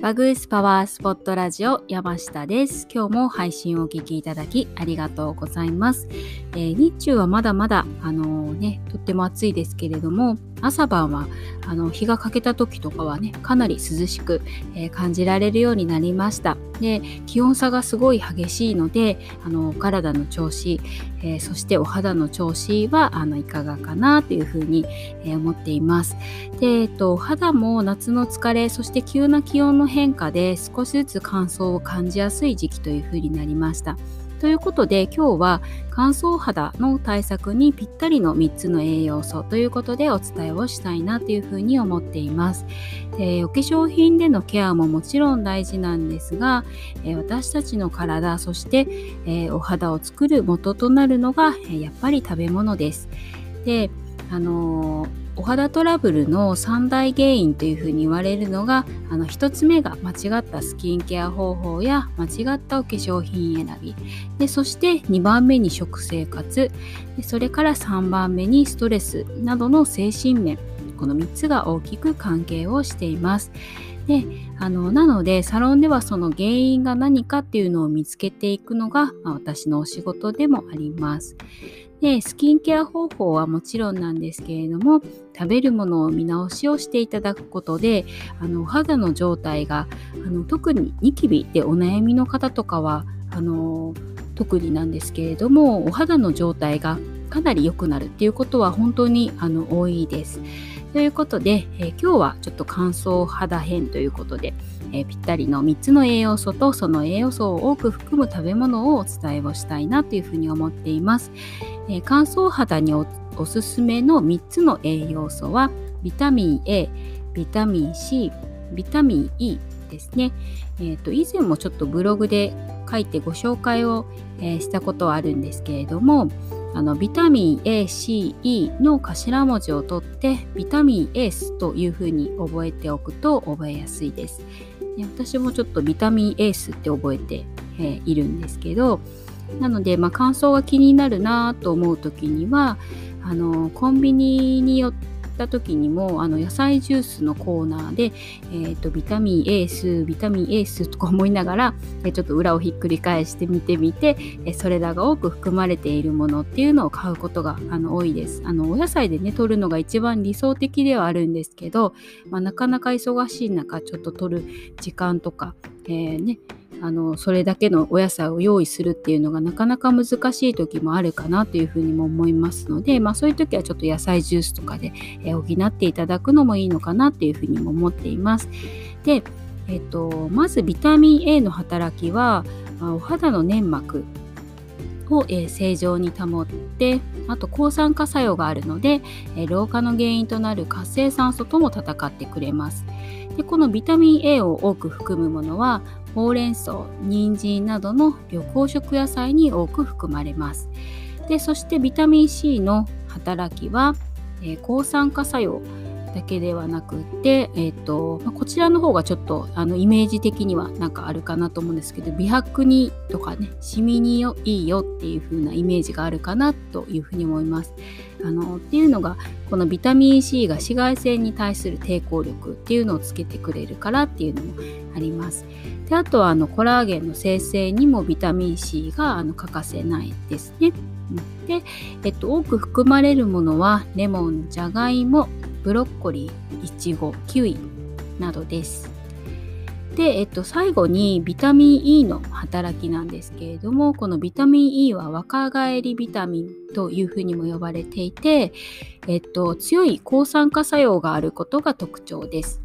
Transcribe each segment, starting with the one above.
バグースパワースポットラジオ山下です。今日も配信をお聞きいただきありがとうございます。えー、日中はまだまだあのー、ねとっても暑いですけれども、朝晩はあの日が欠けた時とかはねかなり涼しく、えー、感じられるようになりました。で気温差がすごい激しいのであの体の調子、えー、そしてお肌の調子はあのいかがかなというふうに、えー、思っています。で、えっと、肌も夏の疲れそして急な気温の変化で少しずつ乾燥を感じやすい時期というふうになりました。ということで今日は乾燥肌の対策にぴったりの3つの栄養素ということでお伝えをしたいなというふうに思っています。でお化粧品でのケアももちろん大事なんですが、え私たちの体そして、えお肌を作る元となるのが、えやっぱり食べ物です。であのーお肌トラブルの三大原因というふうに言われるのがあの1つ目が間違ったスキンケア方法や間違ったお化粧品選び。でそして2番目に食生活。それから3番目にストレスなどの精神面。この3つが大きく関係をしています。であのなのでサロンではその原因が何かっていうのを見つけていくのが、まあ、私のお仕事でもあります。でスキンケア方法はもちろんなんですけれども食べるものを見直しをしていただくことであの肌の状態があの特にニキビでお悩みの方とかはあの特になんですけれどもお肌の状態がかなり良くなるっていうことは本当にあの多いです。ということで、えー、今日はちょっと乾燥肌編ということで、えー、ぴったりの3つの栄養素とその栄養素を多く含む食べ物をお伝えをしたいなというふうに思っています。えー、乾燥肌におすすめの3つの栄養素はビタミン A、ビタミン C、ビタミン E ですね。えーと、以前もちょっとブログで書いてご紹介を、え、したことはあるんですけれどもあのビタミン A、C、E の頭文字を取ってビタミンエースというふうに覚えておくと覚えやすいです。私もちょっとビタミンエースって覚えて、えー、いるんですけどなので、まあ、乾燥が気になるなと思う時にはあのコンビニによってた時にもあの野菜ジュースのコーナーで、えーと、ビタミン A スビタミン A スとか思いながら、えちょっと裏をひっくり返してみてみて、えそれらが多く含まれているものっていうのを買うことがあの多いです。あのお野菜でね取るのが一番理想的ではあるんですけど、まあ、なかなか忙しい中ちょっと取る時間とか、えー、ねあのそれだけのお野菜を用意するっていうのがなかなか難しい時もあるかなというふうにも思いますので、まあ、そういう時はちょっと野菜ジュースとかで、補っていただくのもいいのかなっていうふうにも思っています。で、えっと、まずビタミン A の働きはお肌の粘膜を、え正常に保ってあと抗酸化作用があるので、え老化の原因となる活性酸素とも戦ってくれます。でこのビタミン A を多く含むものはほうれん草、人参などの緑黄色野菜に多く含まれます。でそしてビタミン C の働きは、えー、抗酸化作用だけではなくて、えーとまあ、こちらの方がちょっとあのイメージ的にはなんかあるかなと思うんですけど美白にとかねシミによいいよっていう風なイメージがあるかなというふうに思います。あのっていうのがこのビタミン C が紫外線に対する抵抗力っていうのをつけてくれるからっていうのもあります。であとはあのコラーゲンの生成にもビタミン C があの欠かせないですね。で、えっと、多く含まれるものはレモン、じゃがいも、ブロッコリー、いちご、キウイなどです。で、えっと、最後にビタミン E の働きなんですけれどもこのビタミン E は若返りビタミンというふうにも呼ばれていて、えっと、強い抗酸化作用があることが特徴です。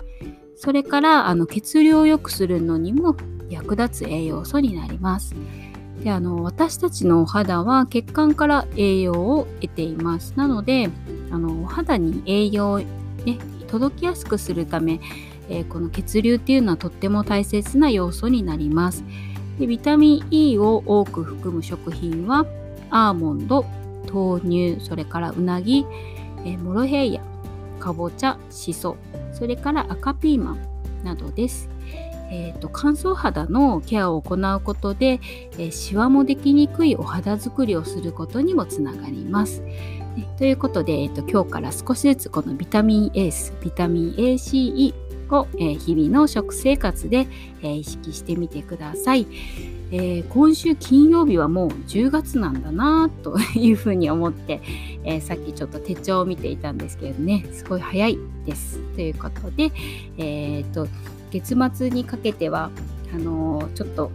それからあの血流を良くするのにも役立つ栄養素になります。であの私たちのお肌は血管から栄養を得ています。なのであのお肌に栄養を、ね、届きやすくするためえー、この血流っていうのはとっても大切な要素になります。でビタミン E を多く含む食品はアーモンド豆乳それからうなぎ、えー、モロヘイヤかぼちゃしそそれから赤ピーマンなどです。えーと、乾燥肌のケアを行うことで、えー、シワもできにくいお肌作りをすることにもつながります。ということで、えーと、今日から少しずつこのビタミン A スビタミン ACE を、えー、日々の食生活で、えー、意識してみてください。えー、今週金曜日はもう10月なんだなというふうに思って、えー、さっきちょっと手帳を見ていたんですけれどねすごい早いです。ということで、えーと、月末にかけてはあの、ちょっと、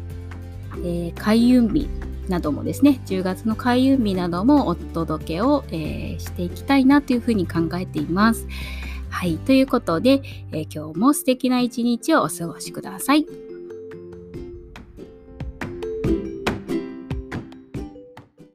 え開運日などもですね10月の開運日などもお届けを、えしていきたいなというふうに考えています。はい。ということで、え今日も素敵な一日をお過ごしください。